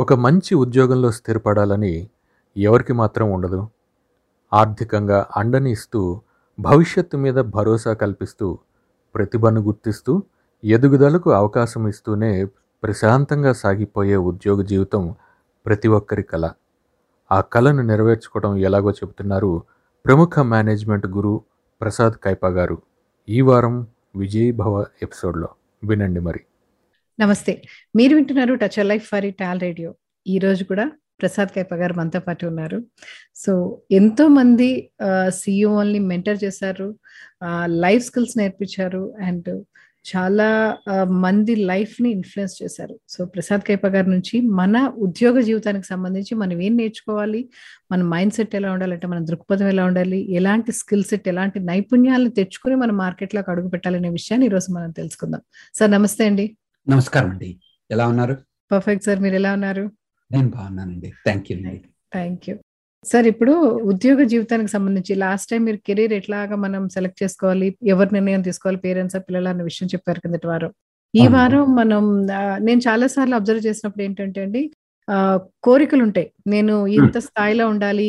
ఒక మంచి ఉద్యోగంలో స్థిరపడాలని ఎవరికి మాత్రం ఉండదు. ఆర్థికంగా అండని ఇస్తూ భవిష్యత్తు మీద భరోసా కల్పిస్తూ ప్రతిభను గుర్తిస్తూ ఎదుగుదలకు అవకాశం ఇస్తూనే ప్రశాంతంగా సాగిపోయే ఉద్యోగ జీవితం ప్రతి ఒక్కరి కళ ఆ కళను నెరవేర్చుకోవడం ఎలాగో చెబుతున్నారు ప్రముఖ మేనేజ్మెంట్ గురు ప్రసాద్ కైపా గారు ఈ వారం విజయ్ భవ ఎపిసోడ్లో. వినండి మరి. నమస్తే. మీరు వింటున్నారు touch life for tall radio ఈ రోజు కూడా ప్రసాద్ కైప గారు మనతో పాటు ఉన్నారు. సో ఎంతో మంది సిఇఓల్ని మెంటర్ చేశారు లైఫ్ స్కిల్స్ నేర్పించారు అండ్ చాలా మంది లైఫ్ని ఇన్ఫ్లుయెన్స్ చేశారు. సో ప్రసాద్ కైప గారి నుంచి మన ఉద్యోగ జీవితానికి సంబంధించి మనం ఏం నేర్చుకోవాలి మన మైండ్ సెట్ ఎలా ఉండాలంటే మన దృక్పథం ఎలా ఉండాలి ఎలాంటి స్కిల్ సెట్ ఎలాంటి నైపుణ్యాలను తెచ్చుకుని మనం మార్కెట్లోకి అడుగు పెట్టాలనే విషయాన్ని ఈరోజు మనం తెలుసుకుందాం. సార్ నమస్తే అండి. నమస్కారం అండి ఎలా ఉన్నారు? పర్ఫెక్ట్ సార్ మీరు ఎలా ఉన్నారు? నేను బాగున్నానండి. థ్యాంక్ యూ అండి. Thank you. సార్ ఇప్పుడు ఉద్యోగ జీవితానికి సంబంధించి లాస్ట్ టైం మీరు కెరీర్ ఎట్లాగా మనం సెలెక్ట్ చేసుకోవాలి ఎవరి నిర్ణయం తీసుకోవాలి పేరెంట్స్ పిల్లలు అన్న విషయం చెప్పారు కిందటి వారం. ఈ వారం మనం నేను చాలా సార్లు అబ్జర్వ్ చేసినప్పుడు ఏంటంటే అండి కోరికలు ఉంటాయి. నేను ఇంత స్థాయిలో ఉండాలి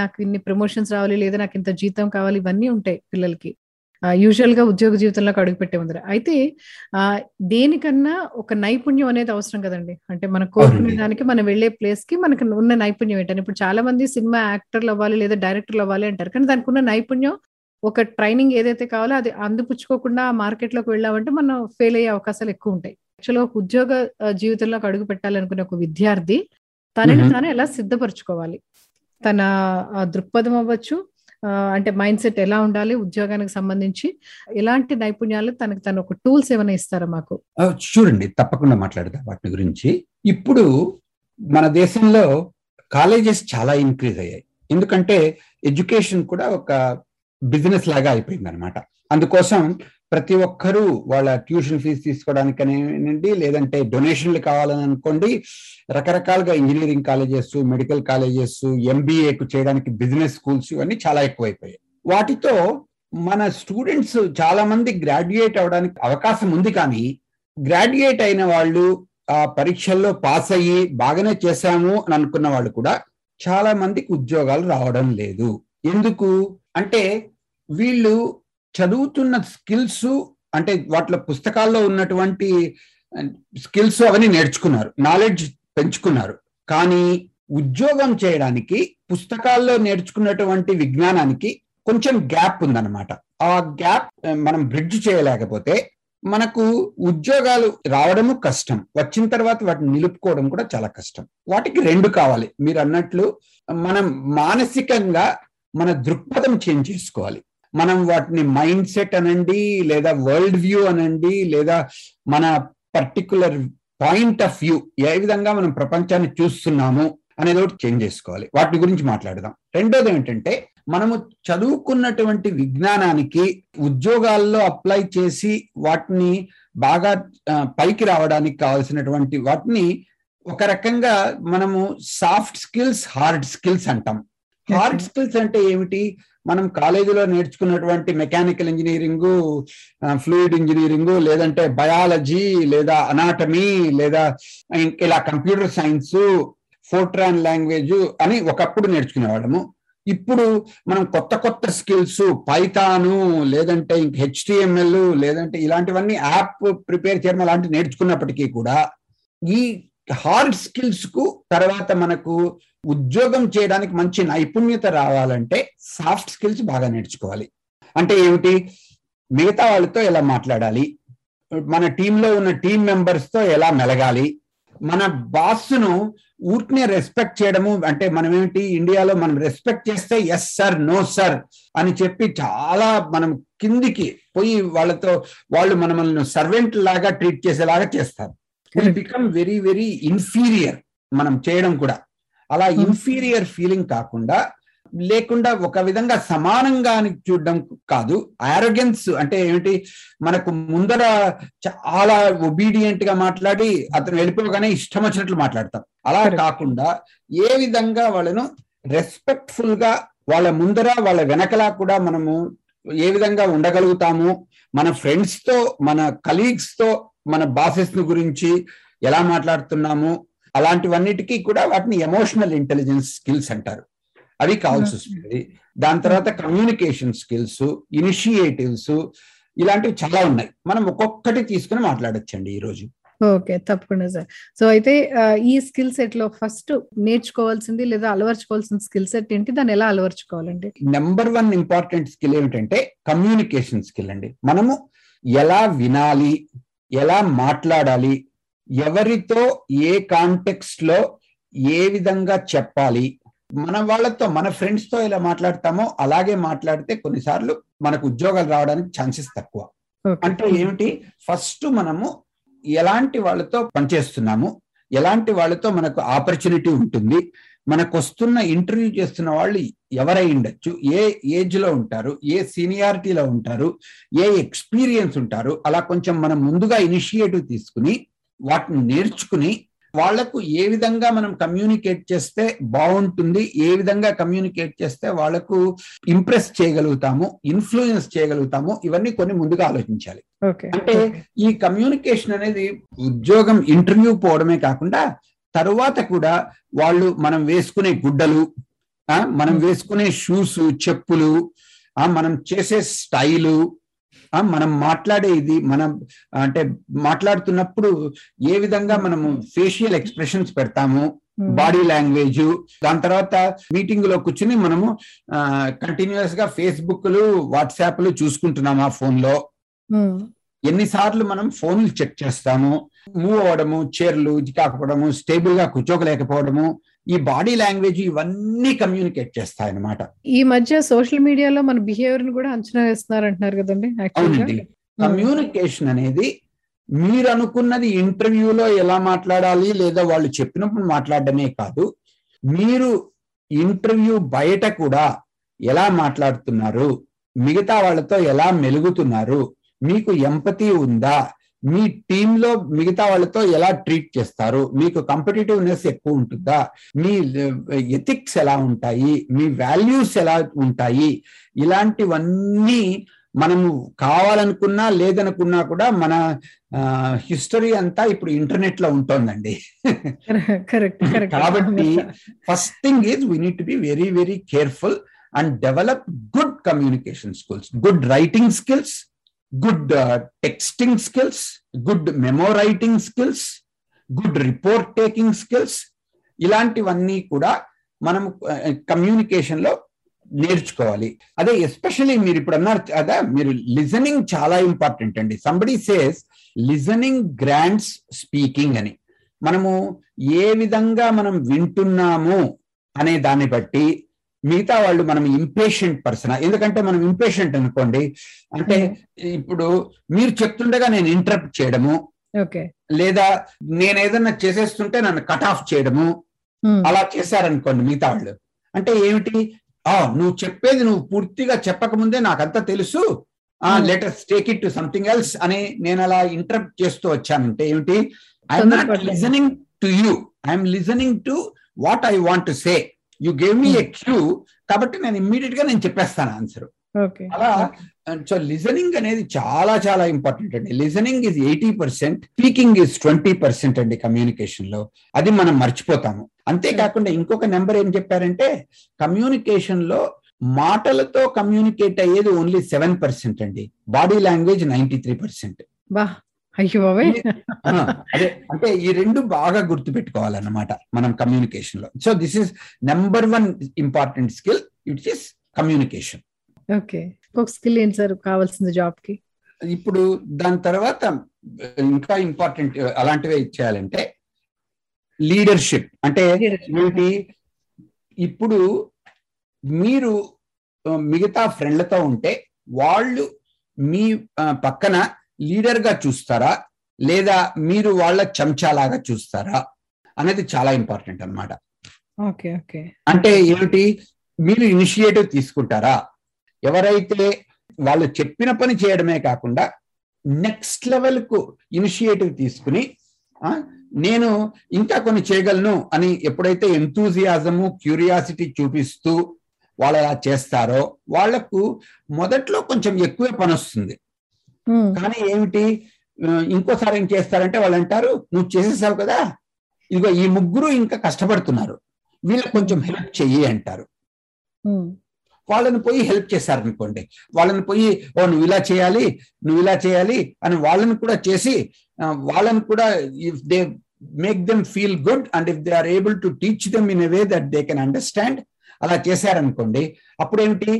నాకు ఇన్ని ప్రమోషన్స్ రావాలి లేదా నాకు ఇంత జీతం కావాలి ఇవన్నీ ఉంటాయి పిల్లలకి. యూజువల్గా ఉద్యోగ జీవితంలోకి అడుగు పెట్టే ముందర. అయితే ఆ దేనికన్నా ఒక నైపుణ్యం అనేది అవసరం కదండి. అంటే మనం కోరుకునే దానికి మనం వెళ్ళే ప్లేస్కి మనకు ఉన్న నైపుణ్యం ఏంటని. ఇప్పుడు చాలా మంది సినిమా యాక్టర్లు అవ్వాలి లేదా డైరెక్టర్లు అవ్వాలి అంటారు. కానీ దానికి ఉన్న నైపుణ్యం ఒక ట్రైనింగ్ ఏదైతే కావాలో అది అందిపుచ్చుకోకుండా మార్కెట్లోకి వెళ్ళామంటే మనం ఫెయిల్ అయ్యే అవకాశాలు ఎక్కువ ఉంటాయి. యాక్చువల్గా ఒక ఉద్యోగ జీవితంలోకి అడుగు పెట్టాలనుకునే ఒక విద్యార్థి తనని తాను ఎలా సిద్ధపరచుకోవాలి? తన దృక్పథం అవ్వచ్చు అంటే మైండ్ సెట్ ఎలా ఉండాలి ఉద్యోగానికి సంబంధించి ఎలాంటి నైపుణ్యాలు తనకు తను ఒక టూల్స్ ఏమైనా ఇస్తారా మాకు? చూడండి తప్పకుండా మాట్లాడతా వాటి గురించి. ఇప్పుడు మన దేశంలో కాలేజెస్ చాలా ఇంక్రీజ్ అయ్యాయి. ఎందుకంటే ఎడ్యుకేషన్ కూడా ఒక బిజినెస్ లాగా అయిపోయింది అనమాట అందుకోసం ప్రతి ఒక్కరూ వాళ్ళ ట్యూషన్ ఫీజు తీసుకోవడానికనేనండి లేదంటే డొనేషన్లు కావాలని అనుకోండి రకరకాలుగా ఇంజనీరింగ్ కాలేజెస్ మెడికల్ కాలేజెస్ ఎంబీఏకు చేయడానికి బిజినెస్ స్కూల్స్ ఇవన్నీ చాలా ఎక్కువైపోయాయి. వాటితో మన స్టూడెంట్స్ చాలా మంది గ్రాడ్యుయేట్ అవడానికి అవకాశం ఉంది కానీ గ్రాడ్యుయేట్ అయిన వాళ్ళు ఆ పరీక్షల్లో పాస్ అయ్యి బాగానే చేశాము అని అనుకున్న వాళ్ళు కూడా చాలా మందికి ఉద్యోగాలు రావడం లేదు. ఎందుకు? అంటే వీళ్ళు చదువుతున్న స్కిల్స్ అంటే వాటిలో పుస్తకాల్లో ఉన్నటువంటి స్కిల్స్ అవన్నీ నేర్చుకున్నారు నాలెడ్జ్ పెంచుకున్నారు. కానీ ఉద్యోగం చేయడానికి పుస్తకాల్లో నేర్చుకున్నటువంటి విజ్ఞానానికి కొంచెం గ్యాప్ ఉందన్నమాట. ఆ గ్యాప్ మనం బ్రిడ్జ్ చేయలేకపోతే మనకు ఉద్యోగాలు రావడము కష్టం. వచ్చిన తర్వాత వాటిని నిలుపుకోవడం కూడా చాలా కష్టం. వాటికి రెండు కావాలి. మీరు అన్నట్లు మనం మానసికంగా మన దృక్పథం చేంజ్ చేసుకోవాలి. మనం వాటిని మైండ్ సెట్ అనండి లేదా వరల్డ్ వ్యూ అనండి లేదా మన పర్టికులర్ పాయింట్ ఆఫ్ వ్యూ ఏ విధంగా మనం ప్రపంచాన్ని చూస్తున్నాము అనేది ఒకటి చేంజ్ చేసుకోవాలి. వాటి గురించి మాట్లాడదాం. రెండోది ఏంటంటే మనము చదువుకున్నటువంటి విజ్ఞానానికి ఉద్యోగాల్లో అప్లై చేసి వాటిని బాగా పైకి రావడానికి కావాల్సినటువంటి వాటిని ఒక రకంగా మనము సాఫ్ట్ స్కిల్స్ హార్డ్ స్కిల్స్ అంటాం. హార్డ్ స్కిల్స్ అంటే ఏమిటి? మనం కాలేజీలో నేర్చుకున్నటువంటి మెకానికల్ ఇంజనీరింగ్ ఫ్లూయిడ్ ఇంజనీరింగ్ లేదంటే బయాలజీ లేదా అనాటమీ లేదా ఇలా కంప్యూటర్ సైన్స్ ఫోర్ట్రాన్ లాంగ్వేజ్ అని ఒకప్పుడు నేర్చుకునేవాళ్ళము. ఇప్పుడు మనం కొత్త కొత్త స్కిల్స్ పైథాను లేదంటే ఇంక హెచ్టిఎంఎల్ లేదంటే ఇలాంటివన్నీ యాప్ ప్రిపేర్ చేయడం అలాంటివి నేర్చుకున్నప్పటికీ కూడా ఈ హార్డ్ స్కిల్స్కు తర్వాత మనకు ఉద్యోగం చేయడానికి మంచి నైపుణ్యత రావాలంటే సాఫ్ట్ స్కిల్స్ బాగా నేర్చుకోవాలి. అంటే ఏమిటి? మిగతా వాళ్ళతో ఎలా మాట్లాడాలి? మన టీంలో ఉన్న టీం మెంబర్స్తో ఎలా మెలగాలి? మన బాస్ను ఊరికనే రెస్పెక్ట్ చేయడము అంటే మనం ఏమిటి? ఇండియాలో మనం రెస్పెక్ట్ చేస్తే ఎస్ సార్ నో సార్ అని చెప్పి చాలా మనం కిందికి పోయి వాళ్ళతో వాళ్ళు మనల్ని సర్వెంట్ లాగా ట్రీట్ చేసేలాగా చేస్తారు. బికమ్ వెరీ వెరీ ఇన్ఫీరియర్ మనం చేయడం కూడా. అలా ఇన్ఫీరియర్ ఫీలింగ్ కాకుండా లేకుండా ఒక విధంగా సమానంగా చూడడం కాదు ఆరోగెన్స్ అంటే ఏమిటి? మనకు ముందర చాలా ఒబీడియంట్గా మాట్లాడి అతను వెళ్ళిపోగానే ఇష్టం వచ్చినట్లు మాట్లాడతాం. అలా కాకుండా ఏ విధంగా వాళ్ళను రెస్పెక్ట్ఫుల్గా వాళ్ళ ముందర వాళ్ళ వెనకలా కూడా మనము ఏ విధంగా ఉండగలుగుతాము? మన ఫ్రెండ్స్తో మన కలీగ్స్తో మన బాసెస్ గురించి ఎలా మాట్లాడుతున్నాము అలాంటివన్నిటికీ కూడా వాటిని ఎమోషనల్ ఇంటెలిజెన్స్ స్కిల్స్ అంటారు. అవి కావాల్సి వస్తుంది. దాని తర్వాత కమ్యూనికేషన్ స్కిల్స్ ఇనిషియేటివ్స్ ఇలాంటివి చాలా ఉన్నాయి. మనం ఒక్కొక్కటి తీసుకుని మాట్లాడొచ్చండి ఈ రోజు. ఓకే తప్పకుండా సార్. సో అయితే ఈ స్కిల్ సెట్లో ఫస్ట్ నేర్చుకోవాల్సింది లేదా అలవర్చుకోవాల్సిన స్కిల్ సెట్ ఏంటి? దాన్ని ఎలా అలవర్చుకోవాలండి? నెంబర్ వన్ ఇంపార్టెంట్ స్కిల్ ఏమిటంటే కమ్యూనికేషన్ స్కిల్ అండి. మనము ఎలా వినాలి ఎలా మాట్లాడాలి? ఎవరితో ఏ కాంటెక్స్ట్లో ఏ విధంగా చెప్పాలి? మన వాళ్ళతో మన ఫ్రెండ్స్తో ఎలా మాట్లాడతామో అలాగే మాట్లాడితే కొన్నిసార్లు మనకు ఉద్యోగాలు రావడానికి ఛాన్సెస్ తక్కువ. అంటే ఏమిటి? ఫస్ట్ మనము ఎలాంటి వాళ్ళతో పనిచేస్తున్నాము? ఎలాంటి వాళ్ళతో మనకు ఆపర్చునిటీ ఉంటుంది? మనకు వస్తున్న ఇంటర్వ్యూ చేస్తున్న వాళ్ళు ఎవరై ఉండొచ్చు ఏ ఏజ్లో ఉంటారు? ఏ సీనియారిటీలో ఉంటారు? ఏ ఎక్స్పీరియన్స్ ఉంటారు? అలా కొంచెం మనం ముందుగా ఇనిషియేటివ్ తీసుకుని వాటిని నేర్చుకుని వాళ్ళకు ఏ విధంగా మనం కమ్యూనికేట్ చేస్తే బాగుంటుంది ఏ విధంగా కమ్యూనికేట్ చేస్తే వాళ్ళకు ఇంప్రెస్ చేయగలుగుతాము ఇన్ఫ్లుయెన్స్ చేయగలుగుతాము ఇవన్నీ కొన్ని ముందుగా ఆలోచించాలి. అంటే ఈ కమ్యూనికేషన్ అనేది ఉద్యోగం ఇంటర్వ్యూ పోవడమే కాకుండా తరువాత కూడా వాళ్ళు మనం వేసుకునే గుడ్డలు ఆ, మనం వేసుకునే షూస్ చెప్పులు ఆ, మనం చేసే స్టైలు ఆ, మనం మాట్లాడే ఇది మనం అంటే మాట్లాడుతున్నప్పుడు ఏ విధంగా మనము ఫేషియల్ ఎక్స్ప్రెషన్స్ పెడతాము బాడీ లాంగ్వేజ్ దాని తర్వాత మీటింగ్లో కూర్చుని మనము కంటిన్యూస్గా ఫేస్బుక్లు వాట్సాప్లు చూసుకుంటున్నాం ఆ ఫోన్లో. ఎన్నిసార్లు మనం ఫోన్లు చెక్ చేస్తాము మూవ్ అవ్వడము చైర్లు కాకపోవడము స్టేబుల్గా కూర్చోకలేకపోవడము ఈ బాడీ లాంగ్వేజ్ ఇవన్నీ కమ్యూనికేట్ చేస్తాయి అన్నమాట ఈ మధ్య సోషల్ మీడియాలో మన బిహేవియర్ని కూడా అంచనా వేస్తున్నారు అంటున్నారు కదండి అవునండి. కమ్యూనికేషన్ అనేది మీరు అనుకున్నది ఇంటర్వ్యూలో ఎలా మాట్లాడాలి లేదా వాళ్ళు చెప్పినప్పుడు మాట్లాడడమే కాదు మీరు ఇంటర్వ్యూ బయట కూడా ఎలా మాట్లాడుతున్నారు మిగతా వాళ్ళతో ఎలా మెలుగుతున్నారు మీకు ఎంపతి ఉందా మీ టీంలో మిగతా వాళ్ళతో ఎలా ట్రీట్ చేస్తారు? మీకు కంపిటేటివ్నెస్ ఎక్కువ ఉంటుందా? మీ ఎథిక్స్ ఎలా ఉంటాయి? మీ వాల్యూస్ ఎలా ఉంటాయి? ఇలాంటివన్నీ మనము కావాలనుకున్నా లేదనుకున్నా కూడా మన హిస్టరీ అంతా ఇప్పుడు ఇంటర్నెట్లో ఉంటుందండి కాబట్టి first thing is we need to be very very careful and develop good communication skills good writing skills good texting skills good memo writing skills good report taking skills ఇలాంటివన్నీ కూడా మనం uh, కమ్యూనికేషన్లో నేర్చుకోవాలి. అదే ఎస్పెషలీ మీరు ఇప్పుడు అన్నారు అదే మీరు లిజనింగ్ చాలా ఇంపార్టెంట్ అండి. Somebody says listening grounds speaking అని. మనము ఏ విధంగా మనం వింటున్నాము అనే దాన్ని బట్టి మిగతా వాళ్ళు మనం ఇంపేషెంట్ పర్సన్ ఎందుకంటే మనం ఇంపేషెంట్ అనుకోండి. అంటే ఇప్పుడు మీరు చెప్తుండగా నేను ఇంటరప్ట్ చేయడము. లేదా నేను ఏదన్నా చేసేస్తుంటే నన్ను కట్ ఆఫ్ చేయడము. అలా చేశారనుకోండి మిగతా వాళ్ళు. అంటే ఏమిటి? ఆ నువ్వు చెప్పేది నువ్వు పూర్తిగా చెప్పకముందే నాకంతా తెలుసు. ఆ let us take it to something else అని నేను అలా ఇంటరప్ట్ చేస్తూ వచ్చానంటే ఏమిటి? I'm not listening to you I'm listening to what I want to say you gave me a cue కాబట్టి నేను ఇమ్మీడియట్గా నేను చెప్పేస్తాను ఆన్సర్ అలా సో లిజనింగ్ అనేది చాలా చాలా ఇంపార్టెంట్ అండి. Listening is eighty percent speaking is twenty percent అండి కమ్యూనికేషన్లో అది మనం మర్చిపోతాము. అంతేకాకుండా ఇంకొక నెంబర్ ఏం చెప్పారంటే కమ్యూనికేషన్లో మాటలతో కమ్యూనికేట్ అయ్యేది ఓన్లీ సెవెన్ పర్సెంట్ అండి. Body language ninety three percent అయ్యో బాబాయ్. అదే అంటే ఈ రెండు బాగా గుర్తు పెట్టుకోవాలన్నమాట మనం కమ్యూనికేషన్లో. So this is number one important skill it is communication okay. ఇంకొక స్కిల్ ఏంటి సార్ కావాల్సింది జాబ్కి ఇప్పుడు దాని తర్వాత ఇంకా ఇంపార్టెంట్ అలాంటివే ఇచ్చేయాలంటే లీడర్షిప్ అంటే ఏంటి ఇప్పుడు మీరు మిగతా ఫ్రెండ్లతో ఉంటే వాళ్ళు మీ పక్కన లీడర్గా చూస్తారా? లేదా మీరు వాళ్ళ చెంచాలాగా చూస్తారా? అనేది చాలా ఇంపార్టెంట్ అనమాట ఓకే ఓకే. అంటే ఏమిటి? మీరు ఇనిషియేటివ్ తీసుకుంటారా? ఎవరైతే వాళ్ళు చెప్పిన పని చేయడమే కాకుండా నెక్స్ట్ లెవెల్కు ఇనిషియేటివ్ తీసుకుని నేను ఇంకా కొన్ని చేయగలను అని ఎప్పుడైతే ఎంతూజియాజము క్యూరియాసిటీ చూపిస్తూ వాళ్ళు అలా చేస్తారో వాళ్ళకు మొదట్లో కొంచెం ఎక్కువే పని వస్తుంది కానీ ఏమిటి? ఇంకోసారి ఏం చేస్తారంటే వాళ్ళు అంటారు నువ్వు చేసేసావు కదా ఇదిగో ఈ ముగ్గురు ఇంకా కష్టపడుతున్నారు వీళ్ళకి కొంచెం హెల్ప్ చెయ్యి అంటారు. వాళ్ళని పోయి హెల్ప్ చేశారనుకోండి వాళ్ళని పోయి ఓ నువ్వు ఇలా చేయాలి నువ్వు ఇలా చేయాలి అని వాళ్ళని కూడా చేసి వాళ్ళని కూడా if they make them feel good and if they are able to teach them in a way that they can understand అలా చేశారనుకోండి అప్పుడేమిటి?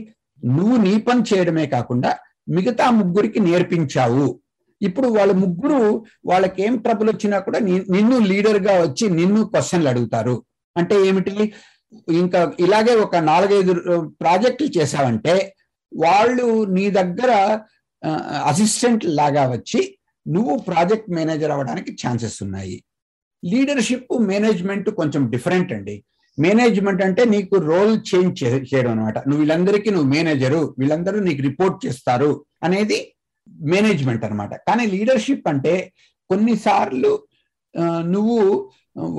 నువ్వు నీ పని చేయడమే కాకుండా మిగతా ముగ్గురికి నేర్పించావు. ఇప్పుడు వాళ్ళ ముగ్గురు వాళ్ళకి ఏం ట్రబుల్ వచ్చినా కూడా నిన్ను లీడర్గా వచ్చి నిన్ను క్వశ్చన్లు అడుగుతారు. అంటే ఏమిటి? ఇంకా ఇలాగే ఒక నాలుగైదు ప్రాజెక్టులు చేశావంటే వాళ్ళు నీ దగ్గర అసిస్టెంట్ లాగా వచ్చి నువ్వు ప్రాజెక్ట్ మేనేజర్ అవ్వడానికి ఛాన్సెస్ ఉన్నాయి. లీడర్షిప్ మేనేజ్మెంట్ కొంచెం డిఫరెంట్ అండి. మేనేజ్మెంట్ అంటే నీకు రోల్ చేంజ్ చేయడం అనమాట నువ్వు వీళ్ళందరికీ నువ్వు మేనేజరు వీళ్ళందరూ నీకు రిపోర్ట్ చేస్తారు అనేది మేనేజ్మెంట్ అన్నమాట. కానీ లీడర్షిప్ అంటే కొన్నిసార్లు నువ్వు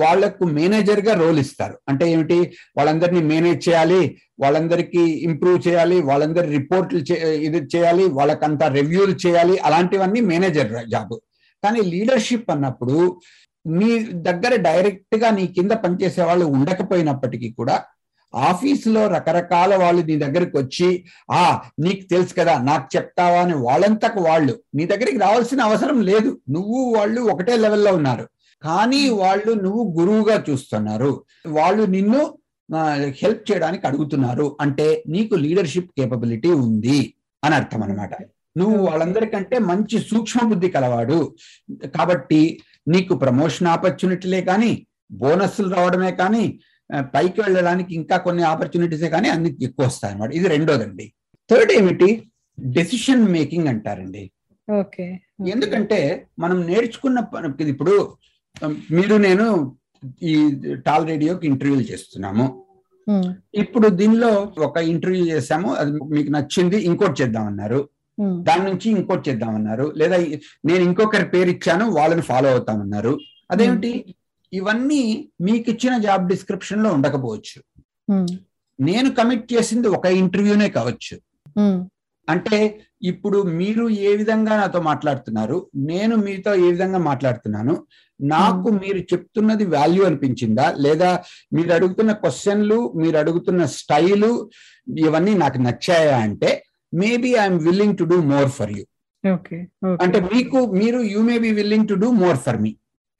వాళ్ళకు మేనేజర్గా రోల్ ఇస్తారు. అంటే ఏమిటి? వాళ్ళందరినీ మేనేజ్ చేయాలి వాళ్ళందరికీ ఇంప్రూవ్ చేయాలి వాళ్ళందరి రిపోర్ట్లు ఇది చేయాలి వాళ్ళకంతా రివ్యూలు చేయాలి అలాంటివన్నీ మేనేజర్ జాబ్. కానీ లీడర్షిప్ అన్నప్పుడు నీ దగ్గర డైరెక్ట్గా నీ కింద పనిచేసే వాళ్ళు ఉండకపోయినప్పటికీ కూడా ఆఫీసులో రకరకాల వాళ్ళు నీ దగ్గరికి వచ్చి ఆ నీకు తెలుసు కదా నాకు చెప్తావా? అని వాళ్ళంతకు వాళ్ళు నీ దగ్గరికి రావాల్సిన అవసరం లేదు. నువ్వు వాళ్ళు ఒకటే లెవెల్లో ఉన్నారు. కానీ వాళ్ళు నువ్వు గురువుగా చూస్తున్నారు. వాళ్ళు నిన్ను హెల్ప్ చేయడానికి అడుగుతున్నారు. అంటే నీకు లీడర్షిప్ కేపబిలిటీ ఉంది అని అర్థం అనమాట నువ్వు వాళ్ళందరికంటే మంచి సూక్ష్మ బుద్ధి కలవాడు. కాబట్టి నీకు ప్రమోషన్ ఆపర్చునిటీలే కానీ బోనస్లు రావడమే కానీ పైకి వెళ్ళడానికి ఇంకా కొన్ని ఆపర్చునిటీసే కానీ అన్ని ఎక్కువ వస్తాయి అనమాట ఇది రెండోదండి. థర్డ్ ఏమిటి? డెసిషన్ మేకింగ్ అంటారండి. ఓకే. ఎందుకంటే మనం నేర్చుకున్న ఇప్పుడు మీరు నేను ఈ టాల్ రేడియోకి ఇంటర్వ్యూలు చేస్తున్నాము. ఇప్పుడు దీనిలో ఒక ఇంటర్వ్యూ చేశాము. అది మీకు నచ్చింది ఇంకోటి చేద్దామన్నారు. దాని నుంచి ఇంకోటి చేద్దామన్నారు. లేదా నేను ఇంకొకరి పేరు ఇచ్చాను వాళ్ళని ఫాలో అవుతామన్నారు. అదేమిటి? ఇవన్నీ మీకు ఇచ్చిన జాబ్ డిస్క్రిప్షన్లో ఉండకపోవచ్చు. ఉమ్, నేను కమిట్ చేసింది ఒక ఇంటర్వ్యూనే కావచ్చు. అంటే ఇప్పుడు మీరు ఏ విధంగా నాతో మాట్లాడుతున్నారు నేను మీతో ఏ విధంగా మాట్లాడుతున్నాను నాకు మీరు చెప్తున్నది వాల్యూ అనిపించిందా లేదా మీరు అడుగుతున్న క్వశ్చన్లు మీరు అడుగుతున్న స్టైలు ఇవన్నీ నాకు నచ్చాయా అంటే maybe I'm willing to do more for you అంటే మీకు మీరు you may be willing to do more for me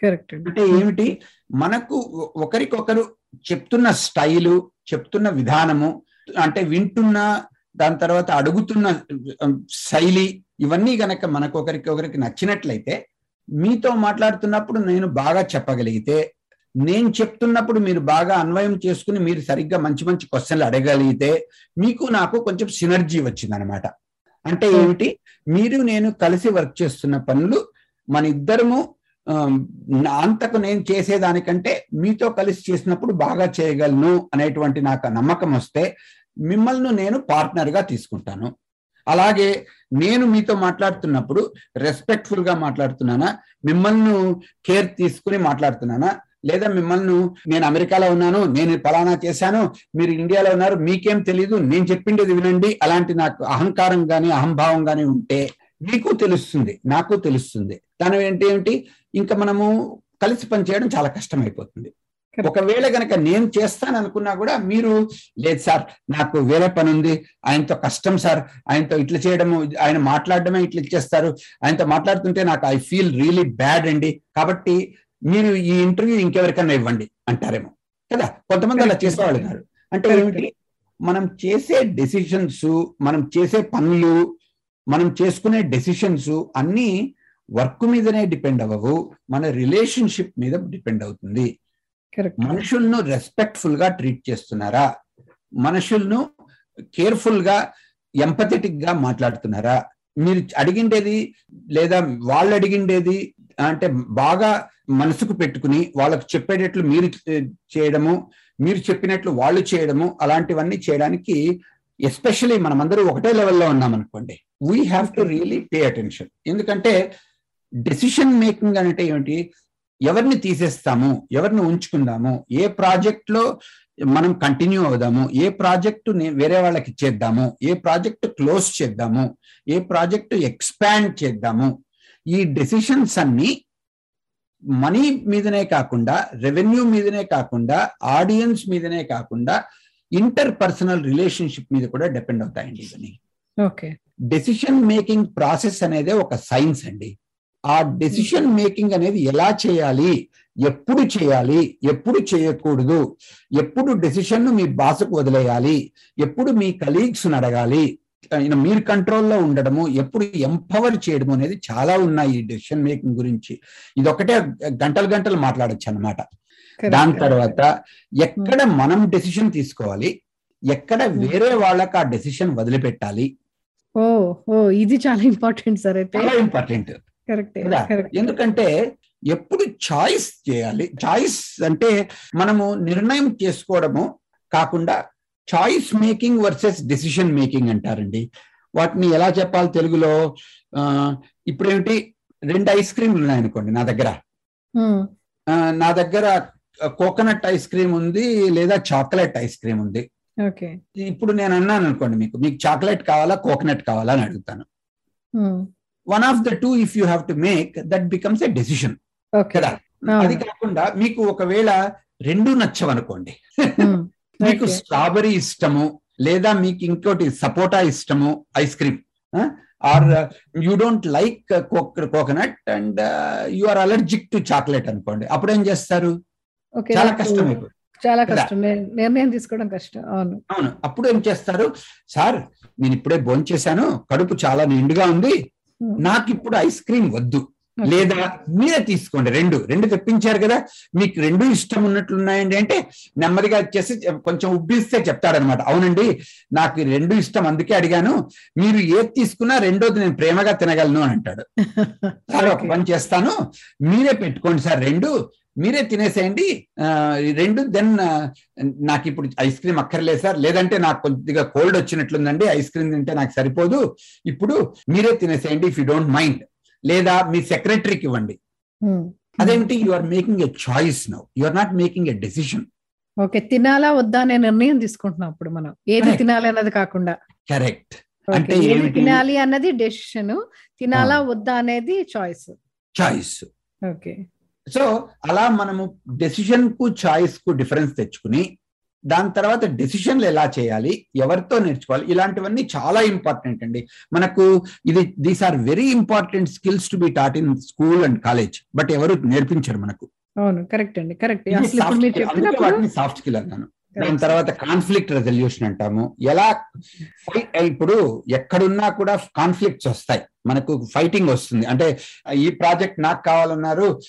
correct అంటే ఏమిటి? మనకు ఒకరికొకరు చెప్తున్న స్టైలు చెప్తున్న విధానము అంటే వింటున్న దాని తర్వాత అడుగుతున్న శైలి ఇవన్నీ గనక మనకు ఒకరికి ఒకరికి నచ్చినట్లయితే మీతో మాట్లాడుతున్నప్పుడు నేను బాగా చెప్పగలిగితే నేను చెప్తున్నప్పుడు మీరు బాగా అన్వయం చేసుకుని మీరు సరిగ్గా మంచి మంచి క్వశ్చన్లు అడగలిగితే మీకు నాకు కొంచెం సినర్జీ వచ్చిందనమాట. అంటే ఏమిటి? మీరు నేను కలిసి వర్క్ చేస్తున్న పనులు మన ఇద్దరము అంతకు నేను చేసేదానికంటే మీతో కలిసి చేసినప్పుడు బాగా చేయగలను అనేటువంటి నాకు నమ్మకం వస్తే మిమ్మల్ని నేను పార్ట్నర్గా తీసుకుంటాను. అలాగే నేను మీతో మాట్లాడుతున్నప్పుడు రెస్పెక్ట్ఫుల్గా మాట్లాడుతున్నానా? మిమ్మల్ని కేర్ తీసుకుని మాట్లాడుతున్నానా? లేదా మిమ్మల్ని నేను అమెరికాలో ఉన్నాను నేను పలానా చేశాను మీరు ఇండియాలో ఉన్నారు మీకేం తెలియదు నేను చెప్పిండేది వినండి. అలాంటి నాకు అహంకారం గాని అహంభావం గాని ఉంటే మీకు తెలుస్తుంది నాకు తెలుస్తుంది. దాని ఏంటి ఏమిటి? ఇంకా మనము కలిసి పనిచేయడం చాలా కష్టం అయిపోతుంది. ఒకవేళ గనక నేను చేస్తాను అనుకున్నా కూడా మీరు లేదు సార్ నాకు వేరే పని ఉంది ఆయనతో కష్టం సార్ ఆయనతో ఇట్లా చేయడము ఆయన మాట్లాడడమే ఇట్లా ఇచ్చేస్తారు ఆయనతో మాట్లాడుతుంటే నాకు ఐ ఫీల్ రియలీ బ్యాడ్ అండి. కాబట్టి మీరు ఈ ఇంటర్వ్యూ ఇంకెవరికన్నా ఇవ్వండి అంటారేమో కదా? కొంతమంది అలా. చేసేవాళ్ళు ఉన్నారు అంటే. ఏమిటి? మనం చేసే డెసిషన్స్ మనం చేసే పనులు మనం చేసుకునే డెసిషన్స్ అన్నీ వర్క్ మీదనే డిపెండ్ అవ్వవు మన రిలేషన్షిప్ మీద డిపెండ్ అవుతుంది. మనుషులను రెస్పెక్ట్ఫుల్గా ట్రీట్ చేస్తున్నారా? మనుషులను కేర్ఫుల్గా ఎంపథెటిక్గా మాట్లాడుతున్నారా? మీరు అడిగిండేది లేదా వాళ్ళు అడిగిండేది అంటే బాగా మనసుకు పెట్టుకుని వాళ్ళకు చెప్పేటట్లు మీరు చేయడము మీరు చెప్పినట్లు వాళ్ళు చేయడము అలాంటివన్నీ చేయడానికి ఎస్పెషలీ మనమందరూ ఒకటే లెవెల్లో ఉన్నాం అనుకోండి. We have to really pay attention ఎందుకంటే డెసిషన్ మేకింగ్ అంటే ఏమిటి? ఎవరిని తీసేస్తాము? ఎవరిని ఉంచుకుందాము? ఏ ప్రాజెక్ట్లో మనం కంటిన్యూ అవుదాము? ఏ ప్రాజెక్టు వేరే వాళ్ళకి ఇచ్చేద్దాము? ఏ ప్రాజెక్ట్ క్లోజ్ చేద్దాము? ఏ ప్రాజెక్టు ఎక్స్పాండ్ చేద్దాము? ఈ డెసిషన్స్ అన్ని మనీ మీదనే కాకుండా రెవెన్యూ మీదనే కాకుండా ఆడియన్స్ మీదనే కాకుండా ఇంటర్ పర్సనల్ రిలేషన్షిప్ మీద కూడా డిపెండ్ అవుతాయండి ఇవన్నీ. ఓకే. డెసిషన్ మేకింగ్ ప్రాసెస్ అనేది ఒక సైన్స్ అండి. ఆ డెసిషన్ మేకింగ్ అనేది ఎలా చేయాలి ఎప్పుడు చేయాలి ఎప్పుడు చేయకూడదు ఎప్పుడు డెసిషన్ మీ బాసుకు వదిలేయాలి ఎప్పుడు మీ కలీగ్స్ అడగాలి మీరు కంట్రోల్లో ఉండడము ఎప్పుడు ఎంపవర్ చేయడము అనేది చాలా ఉన్నాయి ఈ డెసిషన్ మేకింగ్ గురించి. ఇది ఒకటే గంటలు గంటలు మాట్లాడచ్చు అన్నమాట దాని తర్వాత ఎక్కడ మనం డెసిషన్ తీసుకోవాలి ఎక్కడ వేరే వాళ్ళకి ఆ డెసిషన్ వదిలిపెట్టాలి. ఓ ఓ ఇది చాలా ఇంపార్టెంట్ సార్ అయితే. చాలా ఇంపార్టెంట్ ఎందుకంటే ఎప్పుడు చాయిస్ చేయాలి. చాయిస్ అంటే మనము నిర్ణయం చేసుకోవడము కాకుండా choice making versus decision making అంటారండి. వాటిని ఎలా చెప్పాలి తెలుగులో? ఇప్పుడేమిటి? రెండు ఐస్ క్రీమ్లు ఉన్నాయనుకోండి నా దగ్గర. నా దగ్గర కోకోనట్ ఐస్ క్రీమ్ ఉంది లేదా చాక్లెట్ ఐస్ క్రీమ్ ఉంది. ఇప్పుడు నేను అన్నాను అనుకోండి మీకు మీకు చాక్లెట్ కావాలా కోకోనట్ కావాలా అని అడుగుతాను. One of the two if you have to make that becomes a decision కదా? అది కాకుండా మీకు ఒకవేళ రెండు నచ్చవనుకోండి. మీకు స్ట్రాబెరీ ఇష్టము లేదా మీకు ఇంకోటి సపోటా ఇష్టము ice cream or you don't like coconut and you are allergic to chocolate అనుకోండి. అప్పుడు ఏం చేస్తారు? ఓకే చాలా కష్టం మీకు చాలా? కష్టం. నిర్ణయం తీసుకోవడం కష్టం. అవును. అవును. అప్పుడు ఏం చేస్తారు? సార్ నేను ఇప్పుడే భోంచేశాను. కడుపు చాలా నిండుగా ఉంది. Hmm. నాకు ఇప్పుడు ఐస్ క్రీమ్ వద్దు. లేదా మీరే తీసుకోండి. రెండు. రెండు తెప్పించారు కదా. మీకు రెండు ఇష్టం ఉన్నట్లున్నాయండి అంటే నెమ్మదిగా వచ్చేసి కొంచెం ఉబ్బిస్తే చెప్తాడనమాట అవునండి నాకు రెండు ఇష్టం అందుకే అడిగాను. మీరు ఏది తీసుకున్నా రెండోది నేను ప్రేమగా తినగలను అని అంటాడు. సార్ ఒక. పని చేస్తాను. మీరే పెట్టుకోండి సార్. రెండు. మీరే తినేసేయండి. రెండు దెన్ నాకు ఇప్పుడు ఐస్ క్రీమ్ అక్కర్లేదు సార్. లేదంటే నాకు కొద్దిగా కోల్డ్ వచ్చినట్లుందండి. ఐస్ క్రీమ్ తింటే నాకు సరిపోదు. ఇప్పుడు మీరే తినేసేయండి ఇఫ్ యూ డోంట్ మైండ్. లేదా మీ సెక్రటరీకి ఇవ్వండి. Hmm. అదేమిటి? You are making a choice now you are not making a decision okay తినాలా వద్దా అనే నిర్ణయం తీసుకుంటున్నాం అప్పుడు మనం. ఏది. తినాలి అన్నది కాకుండా. కరెక్ట్ అంటే ఏది? తినాలి అన్నది డెసిషన్ తినాలా ఆ. వద్దా అనేది చాయిస్ చాయిస్ ఓకే. సో అలా మనము డెసిషన్కు చాయిస్కు డిఫరెన్స్ తెచ్చుకుని దాని తర్వాత డెసిషన్లు ఎలా చేయాలి ఎవరితో నేర్చుకోవాలి ఇలాంటివన్నీ చాలా ఇంపార్టెంట్ అండి. మనకు ఇది these are very important skills to be taught in school and college but ఎవరు నేర్పించరు మనకు. అవును కరెక్ట్ అండి కరెక్ట్ సాఫ్ట్ స్కిల్ అన్నాను దాని. తర్వాత కాన్ఫ్లిక్ట్ రెజల్యూషన్ అంటాము. ఎలా ఇప్పుడు ఎక్కడున్నా కూడా కాన్ఫ్లిక్ట్స్ వస్తాయి. మనకు ఫైటింగ్ వస్తుంది. అంటే ఈ ప్రాజెక్ట్ నాకు కావాలన్నారు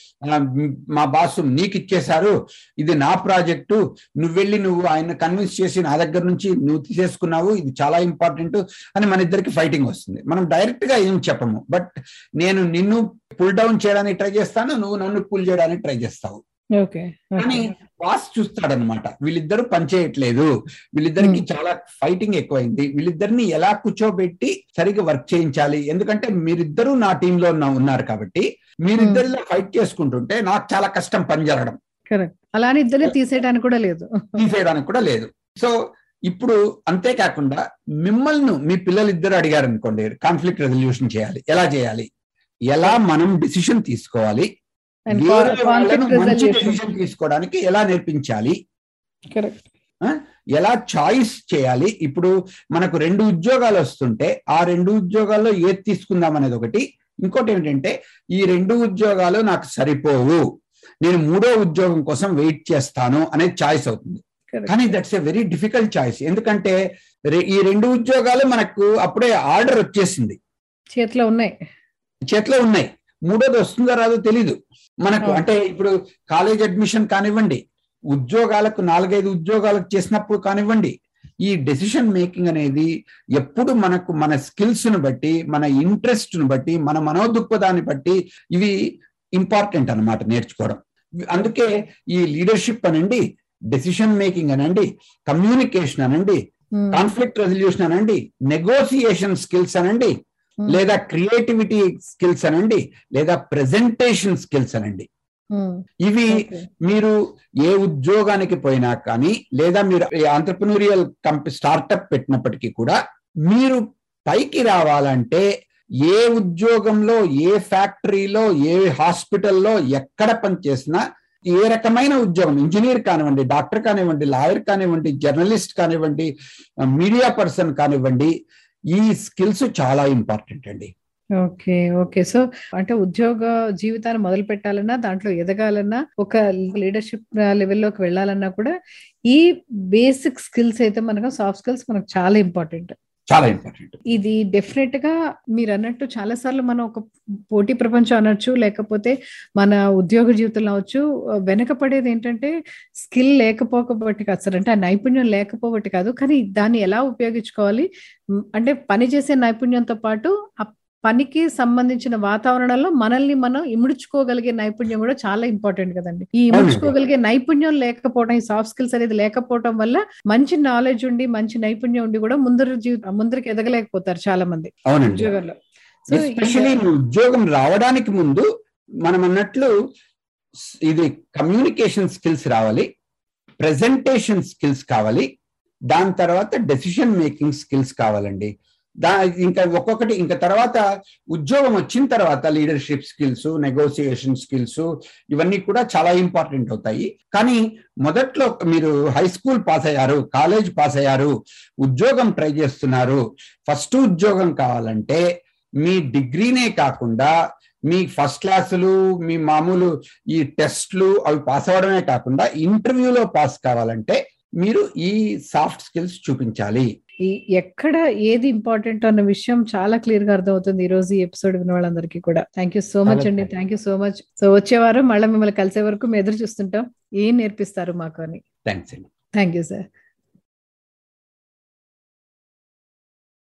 మా బాసు నీకు ఇచ్చేశారు ఇది నా ప్రాజెక్టు నువ్వు వెళ్ళి నువ్వు ఆయన కన్విన్స్ చేసి నా దగ్గర నుంచి నువ్వు తీసేసుకున్నావు ఇది చాలా ఇంపార్టెంట్ అని మన ఇద్దరికి ఫైటింగ్ వస్తుంది. మనం డైరెక్ట్గా ఏం చెప్పము. బట్ నేను నిన్ను పుల్ డౌన్ చేయడానికి ట్రై చేస్తాను నువ్వు నన్ను పుల్ చేయడానికి ట్రై చేస్తావు. కానీ బాస్ చూస్తాడనమాట వీళ్ళిద్దరు పనిచేయట్లేదు వీళ్ళిద్దరికి. చాలా ఫైటింగ్ ఎక్కువైంది. వీళ్ళిద్దరిని ఎలా కూర్చోబెట్టి సరిగ్గా వర్క్ చేయించాలి? ఎందుకంటే మీరిద్దరూ నా టీంలో ఉన్నారు కాబట్టి మీరిద్దరిలో ఫైట్ చేసుకుంటుంటే నాకు చాలా కష్టం పని జరగడం. అలానే ఇద్దరిని తీసేయడానికి కూడా లేదు. తీసేయడానికి కూడా లేదు. సో ఇప్పుడు అంతేకాకుండా మిమ్మల్ని మీ పిల్లలు ఇద్దరు అడిగారు అనుకోండి కాన్ఫ్లిక్ట్ రెజల్యూషన్ చేయాలి. ఎలా చేయాలి? ఎలా మనం డిసిషన్ తీసుకోవాలి? మంచి డెసిషన్ తీసుకోవడానికి ఎలా నేర్పించాలి? ఎలా చాయిస్ చేయాలి? ఇప్పుడు మనకు రెండు ఉద్యోగాలు వస్తుంటే ఆ రెండు ఉద్యోగాల్లో ఏది తీసుకుందాం అనేది ఒకటి. ఇంకోటి ఏంటంటే ఈ రెండు ఉద్యోగాలు నాకు సరిపోవు. నేను మూడో ఉద్యోగం కోసం వెయిట్ చేస్తాను అనేది చాయిస్ అవుతుంది. కానీ that's a very difficult choice ఎందుకంటే ఈ రెండు ఉద్యోగాలు మనకు అప్పుడే ఆర్డర్ వచ్చేసింది. చేతిలో ఉన్నాయి. చేతిలో ఉన్నాయి. మూడోది వస్తుందో రాదో తెలీదు మనకు. అంటే ఇప్పుడు కాలేజ్ అడ్మిషన్ కానివ్వండి ఉద్యోగాలకు నాలుగైదు ఉద్యోగాలకు చేసినప్పుడు కానివ్వండి ఈ డెసిషన్ మేకింగ్ అనేది ఎప్పుడు మనకు మన స్కిల్స్ను బట్టి మన ఇంట్రెస్ట్ను బట్టి మన మనోదృక్పథాన్ని బట్టి ఇవి ఇంపార్టెంట్ అన్నమాట నేర్చుకోవడం అందుకే ఈ లీడర్షిప్ అనండి డెసిషన్ మేకింగ్ అనండి కమ్యూనికేషన్ అనండి. కాన్ఫ్లిక్ట్ రెజల్యూషన్ అనండి నెగోసియేషన్ స్కిల్స్ అనండి. లేదా క్రియేటివిటీ స్కిల్స్ అనండి లేదా ప్రెజెంటేషన్ స్కిల్స్ అనండి Hmm. ఇవి. మీరు ఏ ఉద్యోగానికి పోయినా కానీ లేదా మీరు ఆంటర్ప్రినూరియల్ కంపెనీ స్టార్టప్ పెట్టినప్పటికీ కూడా మీరు పైకి రావాలంటే ఏ ఉద్యోగంలో ఏ ఫ్యాక్టరీలో ఏ హాస్పిటల్లో ఎక్కడ పనిచేసినా ఏ రకమైన ఉద్యోగం ఇంజనీర్ కానివ్వండి డాక్టర్ కానివ్వండి లాయర్ కానివ్వండి జర్నలిస్ట్ కానివ్వండి మీడియా పర్సన్ కానివ్వండి ఈ స్కిల్స్ చాలా ఇంపార్టెంట్ అండి. Okay okay. సో అంటే ఉద్యోగ జీవితాన్ని మొదలు పెట్టాలన్నా దాంట్లో ఎదగాలన్నా ఒక లీడర్షిప్ లెవెల్లోకి వెళ్ళాలన్నా కూడా ఈ బేసిక్ స్కిల్స్ అయితే మనకు సాఫ్ట్ స్కిల్స్ మనకు చాలా ఇంపార్టెంట్. చాలా ఇంపార్టెంట్ ఇది డెఫినెట్గా మీరు అన్నట్టు చాలా సార్లు మనం ఒక పోటీ ప్రపంచం అనొచ్చు లేకపోతే మన ఉద్యోగ జీవితంలో అవచ్చు వెనకపడేది ఏంటంటే స్కిల్ లేకపోబట్టి కాదు సార్. అంటే ఆ నైపుణ్యం లేకపోబట్టి కాదు. కానీ దాన్ని ఎలా ఉపయోగించుకోవాలి? అంటే పని చేసే నైపుణ్యంతో పాటు ఆ పనికి సంబంధించిన వాతావరణంలో మనల్ని మనం ఇముడ్చుకోగలిగే నైపుణ్యం కూడా చాలా ఇంపార్టెంట్ కదండి. ఈ ఇముడ్చుకోగలిగే నైపుణ్యం లేకపోవడం ఈ సాఫ్ట్ స్కిల్స్ అనేది లేకపోవడం వల్ల మంచి నాలెడ్జ్ ఉండి మంచి నైపుణ్యం ఉండి కూడా ముందర జీవితం ముందరికి ఎదగలేకపోతారు చాలా మంది ఎస్పెషలీ ఉద్యోగం రావడానికి ముందు మనం అన్నట్లు ఇది కమ్యూనికేషన్ స్కిల్స్ రావాలి ప్రెజెంటేషన్ స్కిల్స్ కావాలి దాని తర్వాత డెసిషన్ మేకింగ్ స్కిల్స్ కావాలండి. దా ఇంకా ఒక్కొక్కటి ఇంకా తర్వాత ఉద్యోగం వచ్చిన తర్వాత లీడర్షిప్ స్కిల్స్ నెగోసియేషన్ స్కిల్స్ ఇవన్నీ కూడా చాలా ఇంపార్టెంట్ అవుతాయి. కానీ మొదట్లో మీరు హై స్కూల్ పాస్ అయ్యారు కాలేజ్ పాస్ అయ్యారు ఉద్యోగం ట్రై చేస్తున్నారు. ఫస్ట్ ఉద్యోగం కావాలంటే మీ డిగ్రీనే కాకుండా మీ ఫస్ట్ క్లాసులు మీ మామూలు ఈ టెస్ట్లు అవి పాస్ అవ్వడమే కాకుండా ఇంటర్వ్యూలో పాస్ కావాలంటే మీరు ఈ సాఫ్ట్ స్కిల్స్ చూపించాలి. ఎక్కడ ఏది ఇంపార్టెంట్ అన్న విషయం చాలా క్లియర్గా అర్థమవుతుంది ఈ రోజు ఈ ఎపిసోడ్ విన్న వాళ్ళందరికీ కూడా. థ్యాంక్ యూ సో మచ్ అండి. Thank you so much so వచ్చే వారం మళ్ళీ మిమ్మల్ని కలిసే వరకు మేము ఎదురు చూస్తుంటాం. ఏం నేర్పిస్తారు మాకు అని. Thank you sir